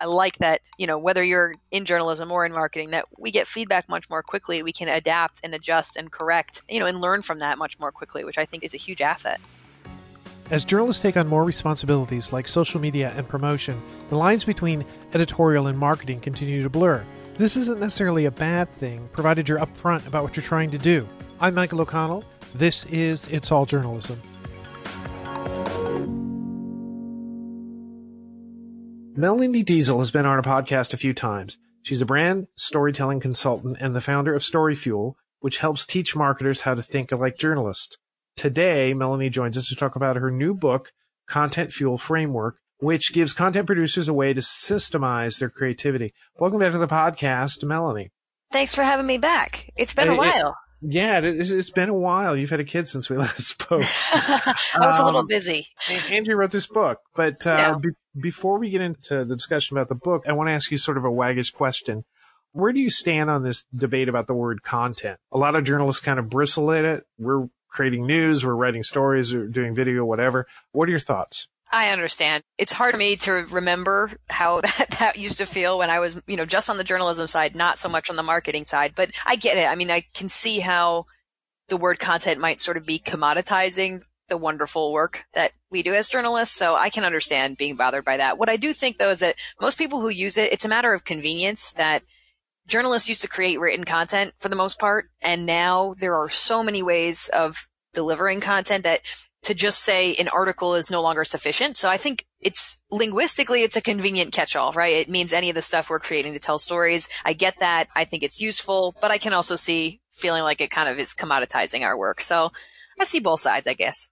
I like that, you know, whether you're in journalism or in marketing, that we get feedback much more quickly. We can adapt and adjust and correct, you know, and learn from that much more quickly, which I think is a huge asset. As journalists take on more responsibilities like social media and promotion, the lines between editorial and marketing continue to blur. This isn't necessarily a bad thing, provided you're upfront about what you're trying to do. I'm Michael O'Connell. This is It's All Journalism. Melanie Deziel has been on our podcast a few times. She's a brand storytelling consultant and the founder of StoryFuel, which helps teach marketers how to think like journalists. Today, Melanie joins us to talk about her new book, Content Fuel Framework, which gives content producers a way to systemize their creativity. Welcome back to the podcast, Melanie. Thanks for having me back. It's been a while. Yeah, it, has been a while. You've had a kid since we last spoke. I was um, a little um, busy. Andrew wrote this book, but uh, yeah. be- before we get into the discussion about the book, I want to ask you sort of a waggish question. Where do you stand on this debate about the word content? A lot of journalists kind of bristle at it. We're creating news, we're writing stories, or doing video, whatever. What are your thoughts? I understand. It's hard for me to remember how that, that used to feel when I was, you know, just on the journalism side, not so much on the marketing side, but I get it. I mean, I can see how the word content might sort of be commoditizing the wonderful work that we do as journalists. So I can understand being bothered by that. What I do think though is that most people who use it, it's a matter of convenience that journalists used to create written content for the most part. And now there are so many ways of delivering content that to just say an article is no longer sufficient. So I think it's linguistically, it's a convenient catch-all, right? It means any of the stuff we're creating to tell stories. I get that. I think it's useful, but I can also see feeling like it kind of is commoditizing our work. So I see both sides, I guess.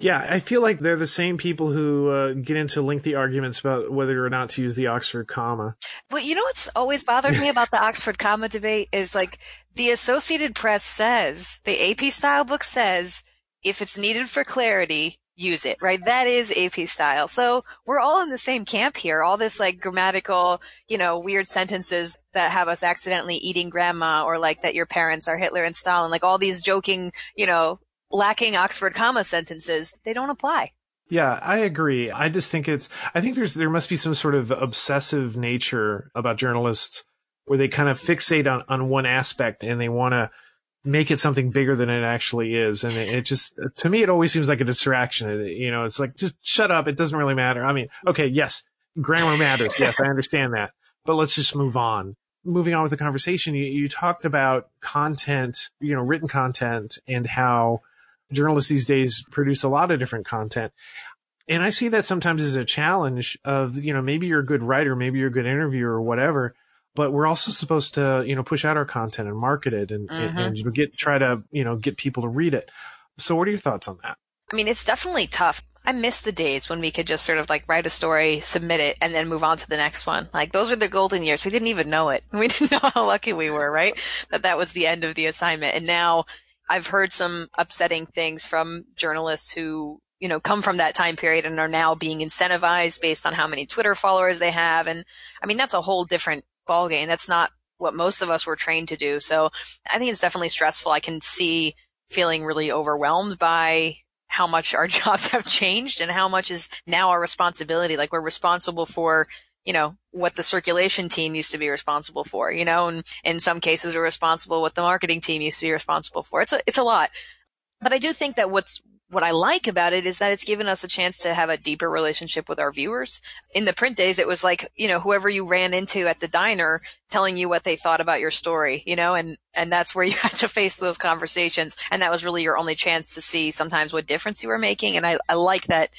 Yeah, I feel like they're the same people who uh, get into lengthy arguments about whether or not to use the Oxford comma. But you know what's always bothered me about the Oxford comma debate is like the Associated Press says, the AP style book says if it's needed for clarity, use it, right? That is AP style. So we're all in the same camp here. All this like grammatical, you know, weird sentences that have us accidentally eating grandma or like that your parents are Hitler and Stalin, like all these joking, you know, lacking Oxford comma sentences, they don't apply. Yeah, I agree. I just think it's, I think there's, there must be some sort of obsessive nature about journalists where they kind of fixate on, on one aspect and they want to, make it something bigger than it actually is. And it, it, just, to me, it always seems like a distraction. It, you know, it's like, just shut up. It doesn't really matter. I mean, okay, yes, grammar matters. yes, I understand that. But let's just move on. Moving on with the conversation, you, you talked about content, you know, written content and how journalists these days produce a lot of different content. And I see that sometimes as a challenge of, you know, maybe you're a good writer, maybe you're a good interviewer or whatever, but we're also supposed to, you know, push out our content and market it and, mm-hmm. and, and get, try to, you know, get people to read it. So what are your thoughts on that? I mean, it's definitely tough. I miss the days when we could just sort of like write a story, submit it, and then move on to the next one. Like those were the golden years. We didn't even know it. We didn't know how lucky we were, right? that that was the end of the assignment. And now I've heard some upsetting things from journalists who, you know, come from that time period and are now being incentivized based on how many Twitter followers they have. And I mean, that's a whole different ballgame. That's not what most of us were trained to do. So I think it's definitely stressful. I can see feeling really overwhelmed by how much our jobs have changed and how much is now our responsibility. Like we're responsible for, you know, what the circulation team used to be responsible for, you know, and in some cases we're responsible what the marketing team used to be responsible for. It's a, it's a lot. But I do think that what's what I like about it is that it's given us a chance to have a deeper relationship with our viewers. In the print days, it was like, you know, whoever you ran into at the diner telling you what they thought about your story, you know, and, and that's where you had to face those conversations. And that was really your only chance to see sometimes what difference you were making. And I, I like that,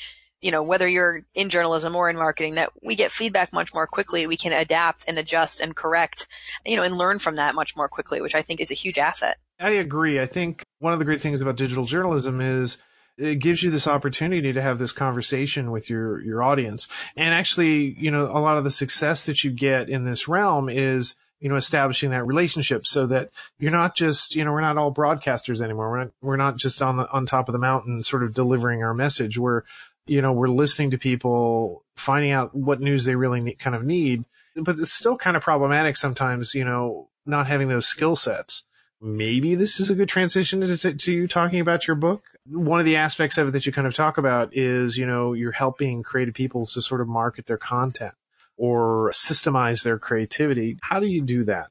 you know, whether you're in journalism or in marketing, that we get feedback much more quickly. We can adapt and adjust and correct, you know, and learn from that much more quickly, which I think is a huge asset. I agree. I think one of the great things about digital journalism is it gives you this opportunity to have this conversation with your your audience. And actually, you know, a lot of the success that you get in this realm is you know establishing that relationship so that you're not just you know we're not all broadcasters anymore we're not we're not just on the on top of the mountain sort of delivering our message we're you know we're listening to people finding out what news they really need, kind of need but it's still kind of problematic sometimes you know not having those skill sets maybe this is a good transition to, to, to, you talking about your book. One of the aspects of it that you kind of talk about is, you know, you're helping creative people to sort of market their content. or systemize their creativity. How do you do that?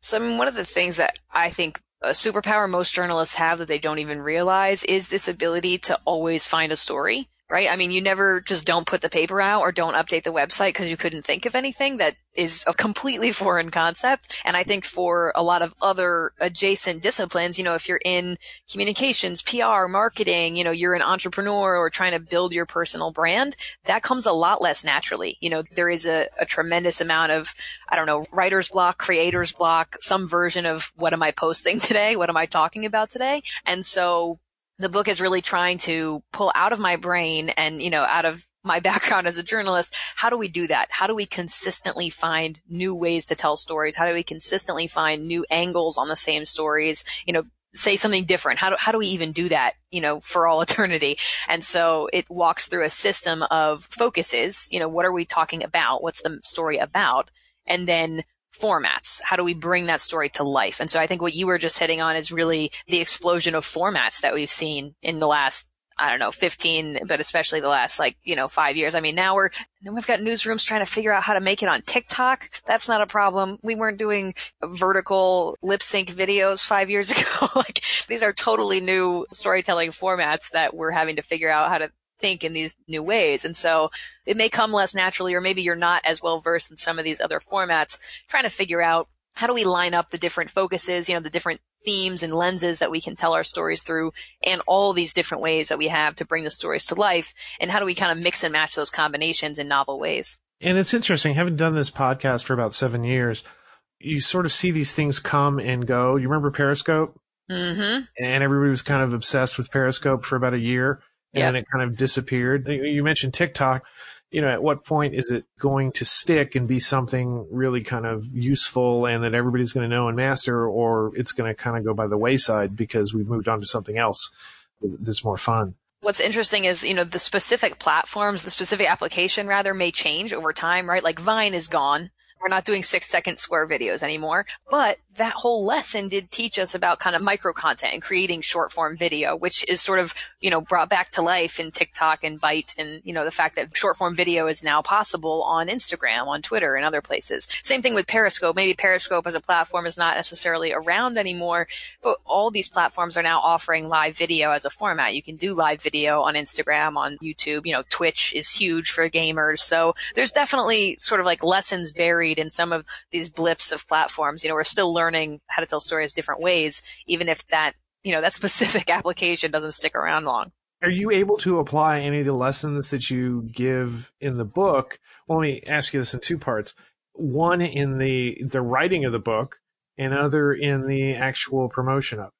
So, I mean, one of the things that I think a superpower most journalists have that they don't even realize is this ability to always find a story right? I mean, you never just don't put the paper out or don't update the website because you couldn't think of anything that is a completely foreign concept. And I think for a lot of other adjacent disciplines, you know, if you're in communications, PR, marketing, you know, you're an entrepreneur or trying to build your personal brand, that comes a lot less naturally. You know, there is a, a tremendous amount of, I don't know, writer's block, creator's block, some version of what am I posting today? What am I talking about today? And so the book is really trying to pull out of my brain and, you know, out of my background as a journalist, how do we do that? How do we consistently find new ways to tell stories? How do we consistently find new angles on the same stories? You know, say something different. How do, how do we even do that, you know, for all eternity? And so it walks through a system of focuses. You know, what are we talking about? What's the story about? And then formats. How do we bring that story to life? And so I think what you were just hitting on is really the explosion of formats that we've seen in the last I don't know, 15, but especially the last like, you know, five years. I mean, now we're, now we've got newsrooms trying to figure out how to make it on TikTok. That's not a problem. We weren't doing vertical lip sync videos five years ago. like these are totally new storytelling formats that we're having to figure out how to think in these new ways. And so it may come less naturally, or maybe you're not as well versed in some of these other formats, trying to figure out how do we line up the different focuses, you know, the different themes and lenses that we can tell our stories through and all these different ways that we have to bring the stories to life. And how do we kind of mix and match those combinations in novel ways? And it's interesting, having done this podcast for about seven years, you sort of see these things come and go. You remember Periscope? Mm-hmm. And everybody was kind of obsessed with Periscope for about a year and yep. then it kind of disappeared. You mentioned TikTok. You know, at what point is it going to stick and be something really kind of useful and that everybody's going to know and master, or it's going to kind of go by the wayside because we've moved on to something else that's more fun? What's interesting is, you know, the specific platforms, the specific application rather may change over time, right? Like Vine is gone. We're not doing six second square videos anymore. But that whole lesson did teach us about kind of micro content and creating short form video, which is sort of, you know, brought back to life in TikTok and Byte and, you know, the fact that short form video is now possible on Instagram, on Twitter and other places. Same thing with Periscope. Maybe Periscope as a platform is not necessarily around anymore, but all these platforms are now offering live video as a format. You can do live video on Instagram, on YouTube, you know, Twitch is huge for gamers. So there's definitely sort of like lessons buried in some of these blips of platforms. You know, we're still learning how to tell stories different ways, even if that, you know, that specific application doesn't stick around long. Are you able to apply any of the lessons that you give in the book? Well, let me ask you this in two parts. One in the the writing of the book, and other in the actual promotion of it.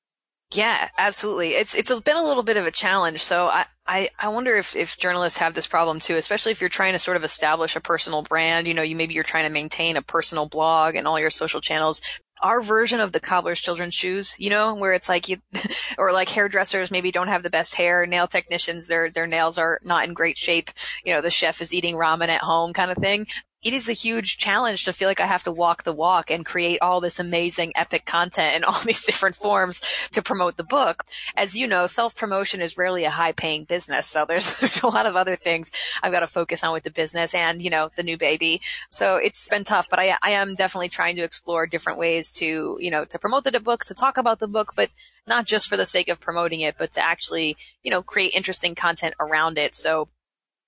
Yeah, absolutely. It's it's been a little bit of a challenge. So I, I, I wonder if, if journalists have this problem too, especially if you're trying to sort of establish a personal brand. You know, you maybe you're trying to maintain a personal blog and all your social channels. Our version of the cobbler's children's shoes, you know, where it's like you, or like hairdressers maybe don't have the best hair, nail technicians, their, their nails are not in great shape. You know, the chef is eating ramen at home kind of thing it is a huge challenge to feel like I have to walk the walk and create all this amazing epic content in all these different forms to promote the book. As you know, self promotion is rarely a high paying business. So there's, there's a lot of other things I've got to focus on with the business and, you know, the new baby. So it's been tough, but I, I am definitely trying to explore different ways to, you know, to promote the book, to talk about the book, but not just for the sake of promoting it, but to actually, you know, create interesting content around it. So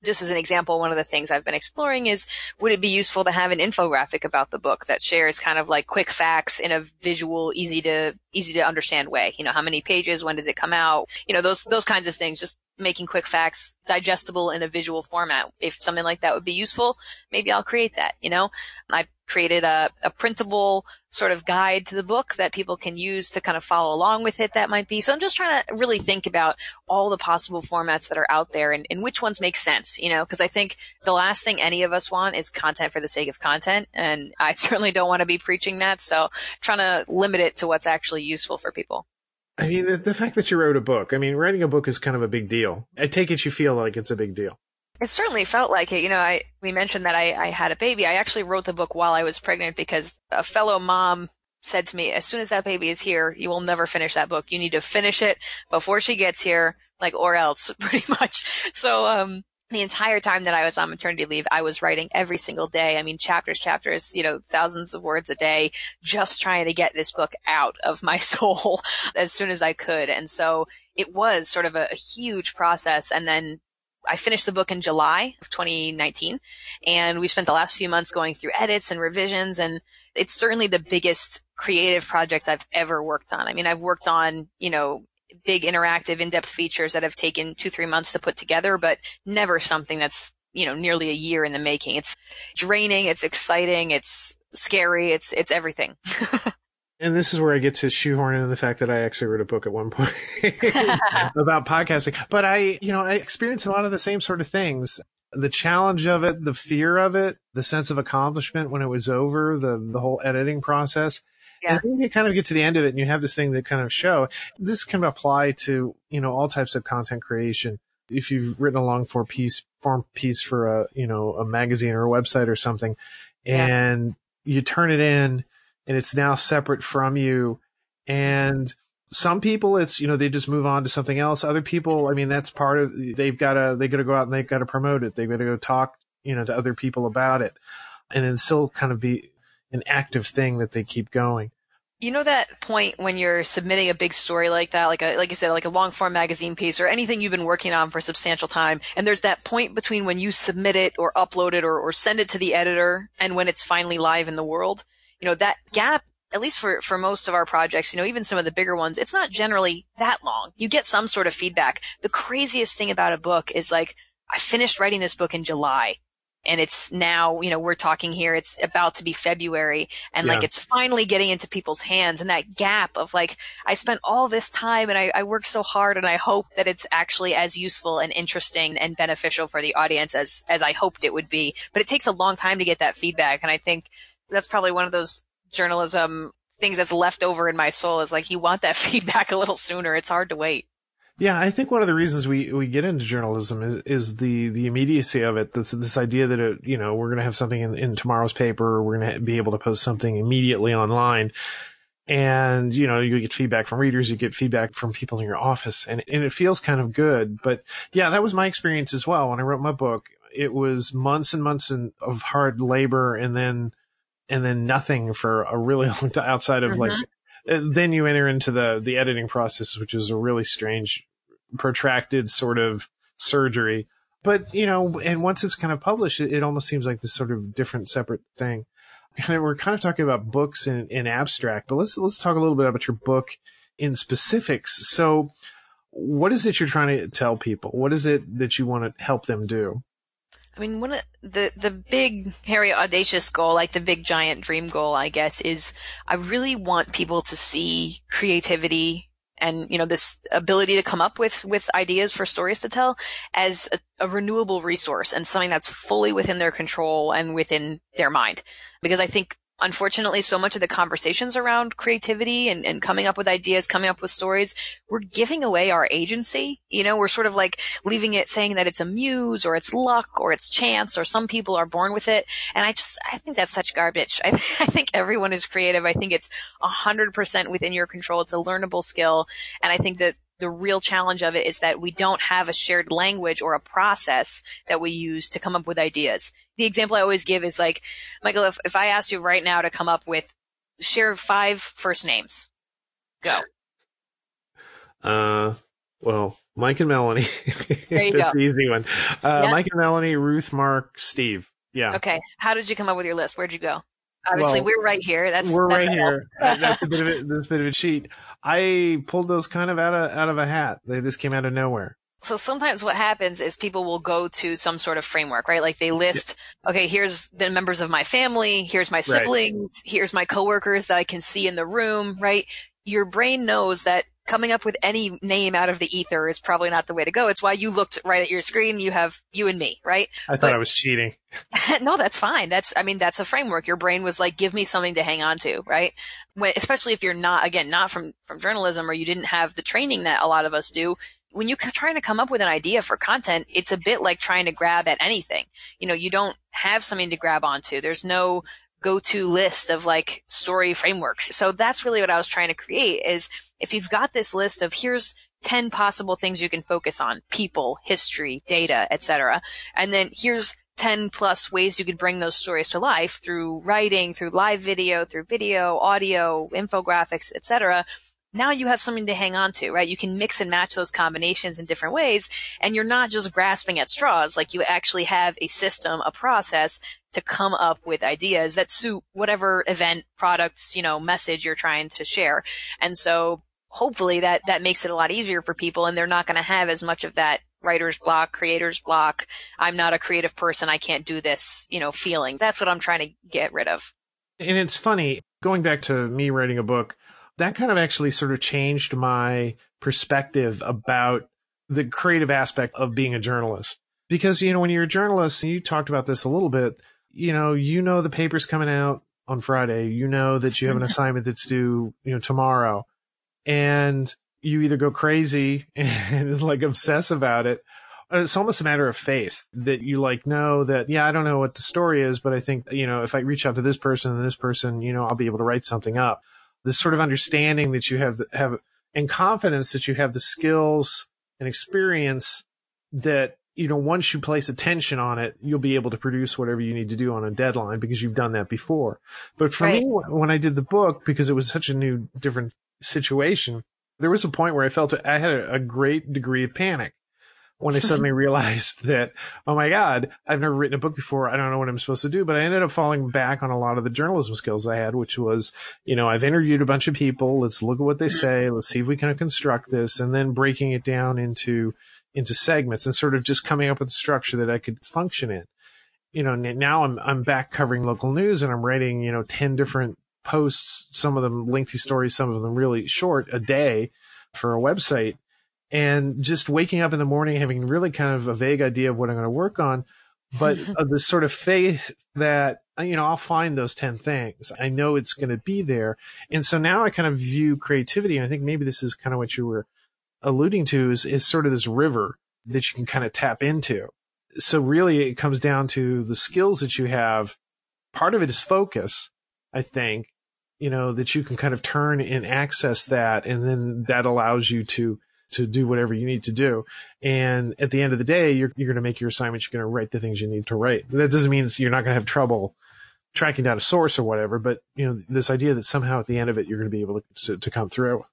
just as an example, one of the things I've been exploring is would it be useful to have an infographic about the book that shares kind of like quick facts in a visual, easy to easy to understand way? You know, how many pages, when does it come out? You know, those those kinds of things. Just making quick facts digestible in a visual format. If something like that would be useful, maybe I'll create that. You know, I created a, a printable sort of guide to the book that people can use to kind of follow along with it. That might be. So I'm just trying to really think about all the possible formats that are out there and, and which ones make sense, you know, because I think the last thing any of us want is content for the sake of content. And I certainly don't want to be preaching that. So trying to limit it to what's actually useful for people. I mean, the, the fact that you wrote a book, I mean, writing a book is kind of a big deal. I take it you feel like it's a big deal. It certainly felt like it. You know, I we mentioned that I, I had a baby. I actually wrote the book while I was pregnant because a fellow mom said to me, as soon as that baby is here, you will never finish that book. You need to finish it before she gets here, like, or else, pretty much. So, um, the entire time that I was on maternity leave, I was writing every single day. I mean, chapters, chapters, you know, thousands of words a day, just trying to get this book out of my soul as soon as I could. And so it was sort of a, a huge process. And then I finished the book in July of 2019 and we spent the last few months going through edits and revisions and it's certainly the biggest creative project I've ever worked on. I mean, I've worked on, you know, big interactive in-depth features that have taken two, three months to put together, but never something that's, you know, nearly a year in the making. It's draining. It's exciting. It's scary. It's, it's everything. and this is where I get to shoehorn in the fact that I actually wrote a book at one point about podcasting. But I, you know, I experienced a lot of the same sort of things. The challenge of it, the fear of it, the sense of accomplishment when it was over, the the whole editing process. Yeah. And then you kind of get to the end of it and you have this thing that kind of show. This can apply to, you know, all types of content creation. If you've written a long form piece, form piece for a, you know, a magazine or a website or something and yeah. you turn it in and it's now separate from you and some people it's you know they just move on to something else other people i mean that's part of they've got to they got to go out and they've got to promote it they've got to go talk you know to other people about it and then still kind of be an active thing that they keep going. You know that point when you're submitting a big story like that, like a, like you said, like a long form magazine piece or anything you've been working on for substantial time. And there's that point between when you submit it or upload it or, or send it to the editor and when it's finally live in the world. You know, that gap at least for, for most of our projects, you know, even some of the bigger ones, it's not generally that long. You get some sort of feedback. The craziest thing about a book is like, I finished writing this book in July and it's now, you know, we're talking here, it's about to be February and yeah. like it's finally getting into people's hands and that gap of like, I spent all this time and I, I worked so hard and I hope that it's actually as useful and interesting and beneficial for the audience as, as I hoped it would be. But it takes a long time to get that feedback. And I think that's probably one of those journalism things that's left over in my soul is like, you want that feedback a little sooner. It's hard to wait. Yeah, I think one of the reasons we, we get into journalism is, is the, the immediacy of it. This, this idea that, it, you know, we're going to have something in, in tomorrow's paper. We're going to be able to post something immediately online. And, you know, you get feedback from readers, you get feedback from people in your office and, and it feels kind of good. But yeah, that was my experience as well. When I wrote my book, it was months and months of hard labor and then, and then nothing for a really long time outside of mm-hmm. like then you enter into the the editing process, which is a really strange protracted sort of surgery. But, you know, and once it's kind of published, it, it almost seems like this sort of different, separate thing. And we're kind of talking about books in, in abstract, but let's, let's talk a little bit about your book in specifics. So what is it you're trying to tell people? What is it that you want to help them do? I mean, one of the the big, hairy, audacious goal, like the big giant dream goal, I guess, is I really want people to see creativity and you know this ability to come up with with ideas for stories to tell as a, a, renewable resource and something that's fully within their control and within their mind. Because i think unfortunately, so much of the conversations around creativity and, and coming up with ideas, coming up with stories, we're giving away our agency. You know, we're sort of like leaving it saying that it's a muse or it's luck or it's chance or some people are born with it. And I just, I think that's such garbage. I, I think everyone is creative. I think it's a hundred percent within your control. It's a learnable skill. And I think that the real challenge of it is that we don't have a shared language or a process that we use to come up with ideas. The example I always give is like, Michael, if, if I asked you right now to come up with, share five first names, go. Uh, well, Mike and Melanie. There you That's go. the easy one. Uh, yeah. Mike and Melanie, Ruth, Mark, Steve. Yeah. Okay. How did you come up with your list? Where'd you go? Obviously, well, we're right here. That's we're that's right here. that's a bit of a, this bit of a cheat. I pulled those kind of out of out of a hat. They just came out of nowhere. So sometimes what happens is people will go to some sort of framework, right? Like they list, yeah. okay, here's the members of my family, here's my siblings, right. here's my coworkers that I can see in the room, right? Your brain knows that coming up with any name out of the ether is probably not the way to go. It's why you looked right at your screen. You have you and me, right? I thought but, I was cheating. no, that's fine. That's, I mean, that's a framework. Your brain was like, give me something to hang on to, right? When, especially if you're not, again, not from, from journalism or you didn't have the training that a lot of us do. When you're trying to come up with an idea for content, it's a bit like trying to grab at anything. You know, you don't have something to grab onto. There's no go-to list of like story frameworks. So that's really what I was trying to create is if you've got this list of here's 10 possible things you can focus on. People, history, data, etc. And then here's 10 plus ways you could bring those stories to life through writing, through live video, through video, audio, infographics, etc now you have something to hang on to, right? You can mix and match those combinations in different ways and you're not just grasping at straws. Like you actually have a system, a process to come up with ideas that suit whatever event, products, you know, message you're trying to share. And so hopefully that, that makes it a lot easier for people and they're not going to have as much of that writer's block, creator's block. I'm not a creative person. I can't do this, you know, feeling. That's what I'm trying to get rid of. And it's funny going back to me writing a book that kind of actually sort of changed my perspective about the creative aspect of being a journalist. Because, you know, when you're a journalist, and you talked about this a little bit, you know, you know the paper's coming out on Friday. You know that you have an assignment that's due, you know, tomorrow. And you either go crazy and like obsess about it. Uh, it's almost a matter of faith that you like know that, yeah, I don't know what the story is, but I think, you know, if I reach out to this person and this person, you know, I'll be able to write something up this sort of understanding that you have have and confidence that you have the skills and experience that you know once you place attention on it you'll be able to produce whatever you need to do on a deadline because you've done that before but for right. me when i did the book because it was such a new different situation there was a point where i felt i had a, a great degree of panic when I suddenly realized that, oh my God, I've never written a book before. I don't know what I'm supposed to do. But I ended up falling back on a lot of the journalism skills I had, which was, you know, I've interviewed a bunch of people. Let's look at what they mm-hmm. say. Let's see if we can construct this and then breaking it down into, into segments and sort of just coming up with a structure that I could function in. You know, now I'm, I'm back covering local news and I'm writing, you know, 10 different posts, some of them lengthy stories, some of them really short a day for a website and just waking up in the morning having really kind of a vague idea of what I'm going to work on, but of this sort of faith that you know I'll find those ten things. I know it's going to be there, and so now I kind of view creativity, and I think maybe this is kind of what you were alluding to is is sort of this river that you can kind of tap into. So really, it comes down to the skills that you have. Part of it is focus, I think, you know, that you can kind of turn and access that, and then that allows you to to do whatever you need to do. And at the end of the day, you're, you're going to make your assignments. You're going to write the things you need to write. That doesn't mean you're not going to have trouble tracking down a source or whatever, but you know, this idea that somehow at the end of it, you're going to be able to, to, to come through.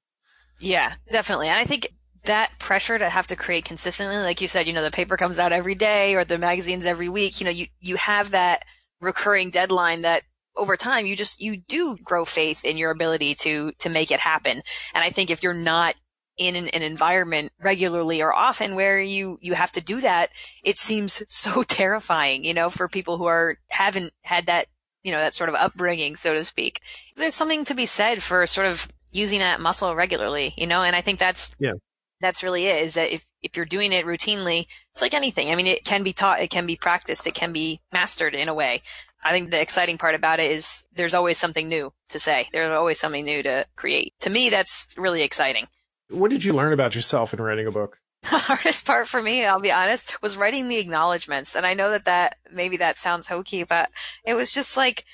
Yeah, definitely. And I think that pressure to have to create consistently, like you said, you know, the paper comes out every day or the magazines every week, you know, you, you have that recurring deadline that over time you just you do grow faith in your ability to to make it happen and i think if you're not in an, an, environment regularly or often where you you have to do that it seems so terrifying you know for people who are haven't had that you know that sort of upbringing so to speak there's something to be said for sort of using that muscle regularly you know and i think that's yeah that's really it is that if if you're doing it routinely it's like anything i mean it can be taught it can be practiced it can be mastered in a way I think the exciting part about it is there's always something new to say. There's always something new to create. To me, that's really exciting. What did you learn about yourself in writing a book? The hardest part for me, I'll be honest, was writing the acknowledgments. And I know that that, maybe that sounds hokey, but it was just like,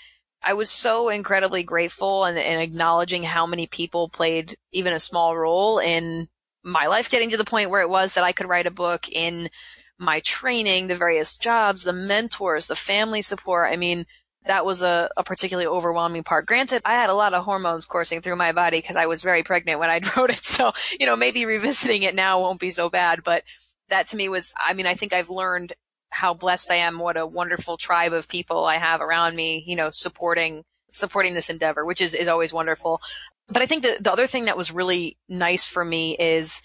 I was so incredibly grateful and, and acknowledging how many people played even a small role in my life getting to the point where it was that I could write a book in my training, the various jobs, the mentors, the family support. I mean, that was a, a particularly overwhelming part. Granted, I had a lot of hormones coursing through my body because I was very pregnant when I wrote it. So, you know, maybe revisiting it now won't be so bad, but that to me was, I mean, I think I've learned how blessed I am, what a wonderful tribe of people I have around me, you know, supporting, supporting this endeavor, which is, is always wonderful. But I think the, the other thing that was really nice for me is,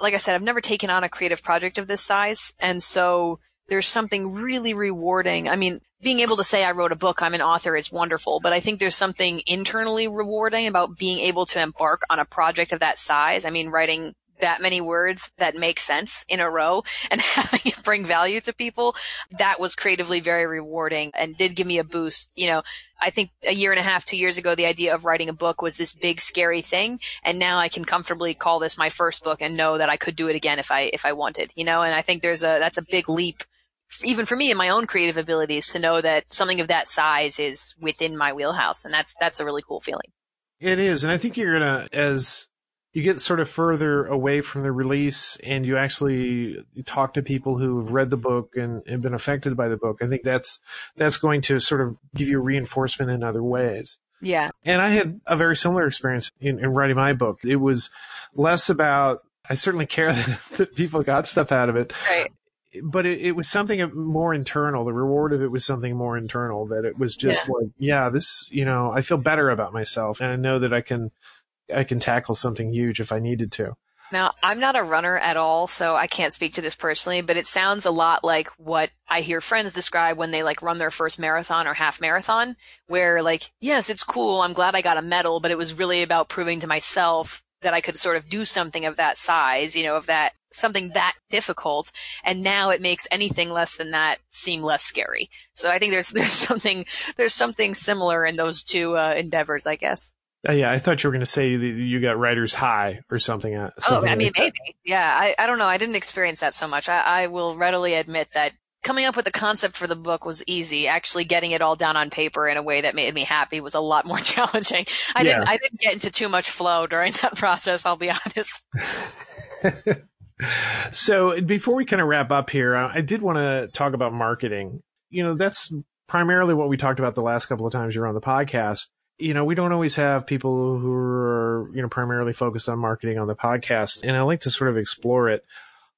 like I said, I've never taken on a creative project of this size. And so there's something really rewarding. I mean, being able to say I wrote a book, I'm an author is wonderful, but I think there's something internally rewarding about being able to embark on a project of that size. I mean, writing that many words that make sense in a row and having it bring value to people, that was creatively very rewarding and did give me a boost. You know, I think a year and a half, two years ago, the idea of writing a book was this big scary thing. And now I can comfortably call this my first book and know that I could do it again if I, if I wanted, you know, and I think there's a, that's a big leap even for me and my own creative abilities to know that something of that size is within my wheelhouse. And that's, that's a really cool feeling. It is. And I think you're to, as you get sort of further away from the release and you actually talk to people who have read the book and, and been affected by the book. I think that's that's going to sort of give you reinforcement in other ways. Yeah. And I had a very similar experience in, in writing my book. It was less about I certainly care that, that people got stuff out of it. Right but it, it, was something more internal. The reward of it was something more internal that it was just yeah. like, yeah, this, you know, I feel better about myself and I know that I can, I can tackle something huge if I needed to. Now, I'm not a runner at all, so I can't speak to this personally, but it sounds a lot like what I hear friends describe when they like run their first marathon or half marathon, where like, yes, it's cool. I'm glad I got a medal, but it was really about proving to myself that I could sort of do something of that size, you know, of that something that difficult. And now it makes anything less than that seem less scary. So I think there's, there's something, there's something similar in those two uh, endeavors, I guess. Uh, yeah, I thought you were going to say that you got writer's high or something. Uh, something oh, I mean, maybe. Yeah, I, I don't know. I didn't experience that so much. I, I will readily admit that coming up with the concept for the book was easy. Actually getting it all down on paper in a way that made me happy was a lot more challenging. I yeah. didn't I didn't get into too much flow during that process, I'll be honest. so before we kind of wrap up here, uh, I did want to talk about marketing. You know, that's primarily what we talked about the last couple of times you were on the podcast. You know, we don't always have people who are, you know, primarily focused on marketing on the podcast. And I like to sort of explore it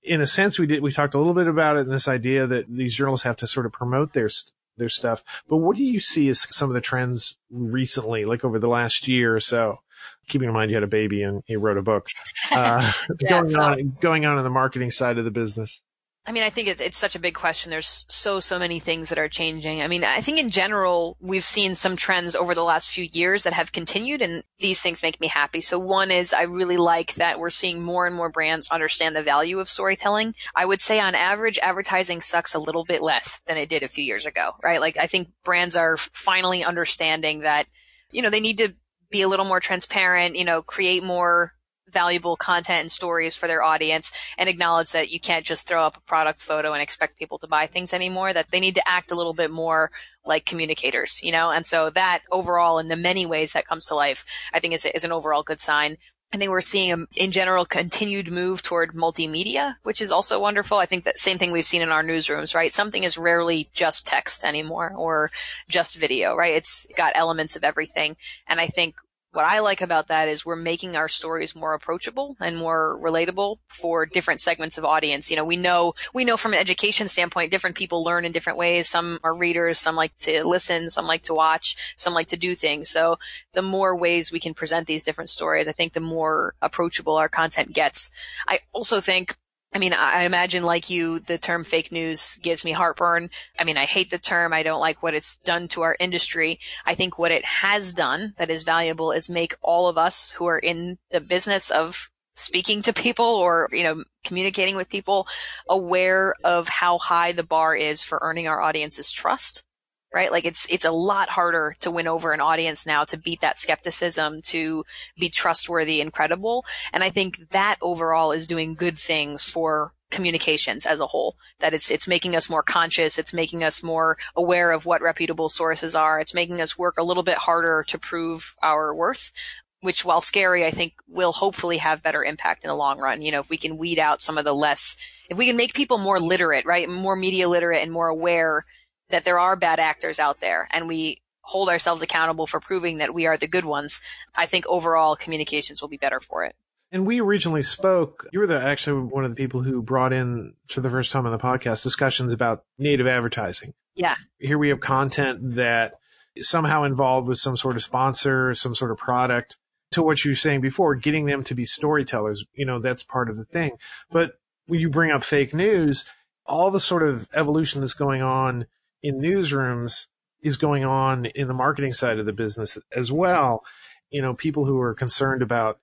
in a sense, we did, we talked a little bit about it and this idea that these journals have to sort of promote their, their stuff. But what do you see as some of the trends recently, like over the last year or so? Keeping in mind you had a baby and you wrote a book, uh, yeah, going on, going on in the marketing side of the business. I mean, I think it's, it's such a big question. There's so, so many things that are changing. I mean, I think in general, we've seen some trends over the last few years that have continued and these things make me happy. So one is I really like that we're seeing more and more brands understand the value of storytelling. I would say on average, advertising sucks a little bit less than it did a few years ago, right? Like I think brands are finally understanding that, you know, they need to be a little more transparent, you know, create more valuable content and stories for their audience and acknowledge that you can't just throw up a product photo and expect people to buy things anymore, that they need to act a little bit more like communicators, you know? And so that overall, in the many ways that comes to life, I think is, is an overall good sign. I think we're seeing in general continued move toward multimedia, which is also wonderful. I think that same thing we've seen in our newsrooms, right? Something is rarely just text anymore or just video, right? It's got elements of everything. And I think what I like about that is we're making our stories more approachable and more relatable for different segments of audience. You know, we know, we know from an education standpoint, different people learn in different ways. Some are readers, some like to listen, some like to watch, some like to do things. So the more ways we can present these different stories, I think the more approachable our content gets. I also think I mean, I imagine like you, the term fake news gives me heartburn. I mean, I hate the term. I don't like what it's done to our industry. I think what it has done that is valuable is make all of us who are in the business of speaking to people or, you know, communicating with people aware of how high the bar is for earning our audience's trust right? Like it's, it's a lot harder to win over an audience now to beat that skepticism, to be trustworthy and credible. And I think that overall is doing good things for communications as a whole. That it's, it's making us more conscious. It's making us more aware of what reputable sources are. It's making us work a little bit harder to prove our worth. Which, while scary, I think will hopefully have better impact in the long run. You know, if we can weed out some of the less, if we can make people more literate, right, more media literate and more aware that there are bad actors out there and we hold ourselves accountable for proving that we are the good ones, I think overall communications will be better for it. And we originally spoke, you were the, actually one of the people who brought in for the first time on the podcast discussions about native advertising. Yeah. Here we have content that somehow involved with some sort of sponsor, some sort of product. To what you were saying before, getting them to be storytellers, you know, that's part of the thing. But when you bring up fake news, all the sort of evolution that's going on in newsrooms is going on in the marketing side of the business as well. You know, people who are concerned about,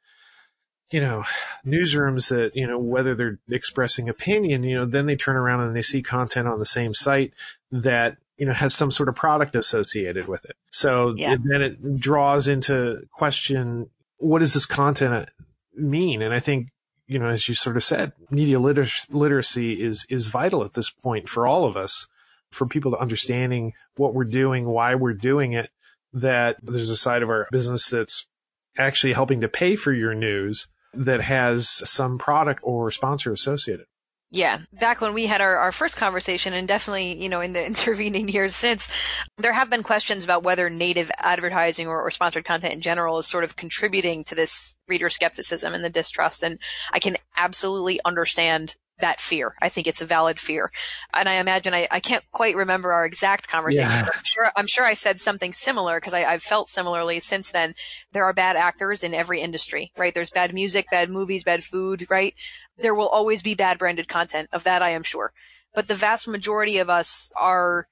you know, newsrooms that, you know, whether they're expressing opinion, you know, then they turn around and they see content on the same site that, you know, has some sort of product associated with it. So yeah. then it draws into question, what does this content mean? And I think, you know, as you sort of said, media liter- literacy is, is vital at this point for all of us for people to understanding what we're doing, why we're doing it, that there's a side of our business that's actually helping to pay for your news that has some product or sponsor associated. Yeah. Back when we had our, our first conversation and definitely, you know, in the intervening years since, there have been questions about whether native advertising or, or, sponsored content in general is sort of contributing to this reader skepticism and the distrust. And I can absolutely understand that fear. I think it's a valid fear. And I imagine I, I can't quite remember our exact conversation. Yeah. I'm sure I'm sure I said something similar because I've felt similarly since then. There are bad actors in every industry, right? There's bad music, bad movies, bad food, right? There will always be bad branded content. Of that I am sure. But the vast majority of us are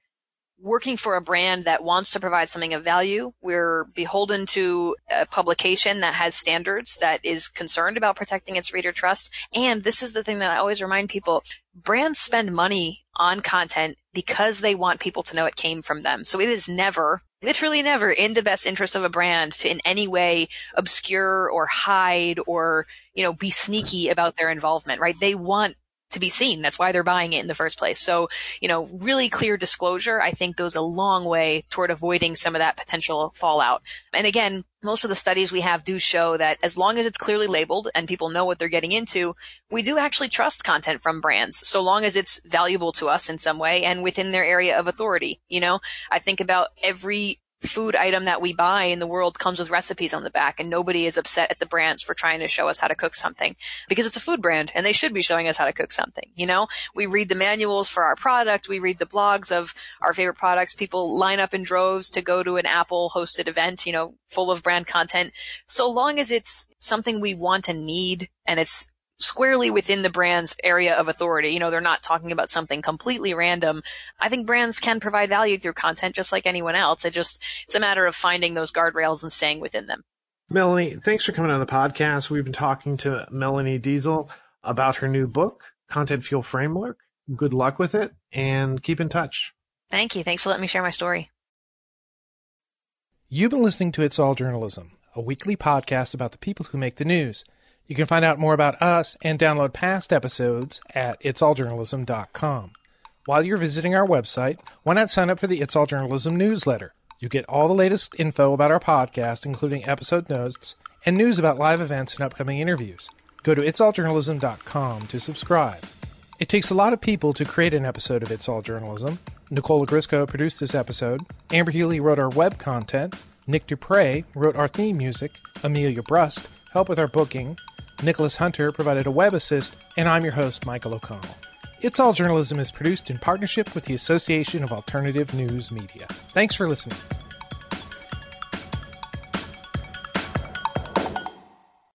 working for a brand that wants to provide something of value. We're beholden to a publication that has standards that is concerned about protecting its reader trust. And this is the thing that I always remind people. Brands spend money on content because they want people to know it came from them. So it is never, literally never in the best interest of a brand to in any way obscure or hide or, you know, be sneaky about their involvement, right? They want to be seen. That's why they're buying it in the first place. So, you know, really clear disclosure, I think goes a long way toward avoiding some of that potential fallout. And again, most of the studies we have do show that as long as it's clearly labeled and people know what they're getting into, we do actually trust content from brands, so long as it's valuable to us in some way and within their area of authority. You know, I think about every food item that we buy in the world comes with recipes on the back and nobody is upset at the brands for trying to show us how to cook something because it's a food brand and they should be showing us how to cook something. You know, we read the manuals for our product. We read the blogs of our favorite products. People line up in droves to go to an Apple hosted event, you know, full of brand content. So long as it's something we want and need and it's squarely within the brand's area of authority. You know, they're not talking about something completely random. I think brands can provide value through content just like anyone else. It just, it's a matter of finding those guardrails and staying within them. Melanie, thanks for coming on the podcast. We've been talking to Melanie Deziel about her new book, Content Fuel Framework. Good luck with it and keep in touch. Thank you. Thanks for letting me share my story. You've been listening to It's All Journalism, a weekly podcast about the people who make the news. You can find out more about us and download past episodes at itsalljournalism.com. While you're visiting our website, why not sign up for the It's All Journalism newsletter? You get all the latest info about our podcast, including episode notes and news about live events and upcoming interviews. Go to itsalljournalism.com to subscribe. It takes a lot of people to create an episode of It's All Journalism. Nicola Grisco produced this episode. Amber Healy wrote our web content. Nick Dupre wrote our theme music. Amelia Brust helped with our booking. Nicholas Hunter provided a web assist, and I'm your host, Michael O'Connell. It's All Journalism is produced in partnership with the Association of Alternative News Media. Thanks for listening.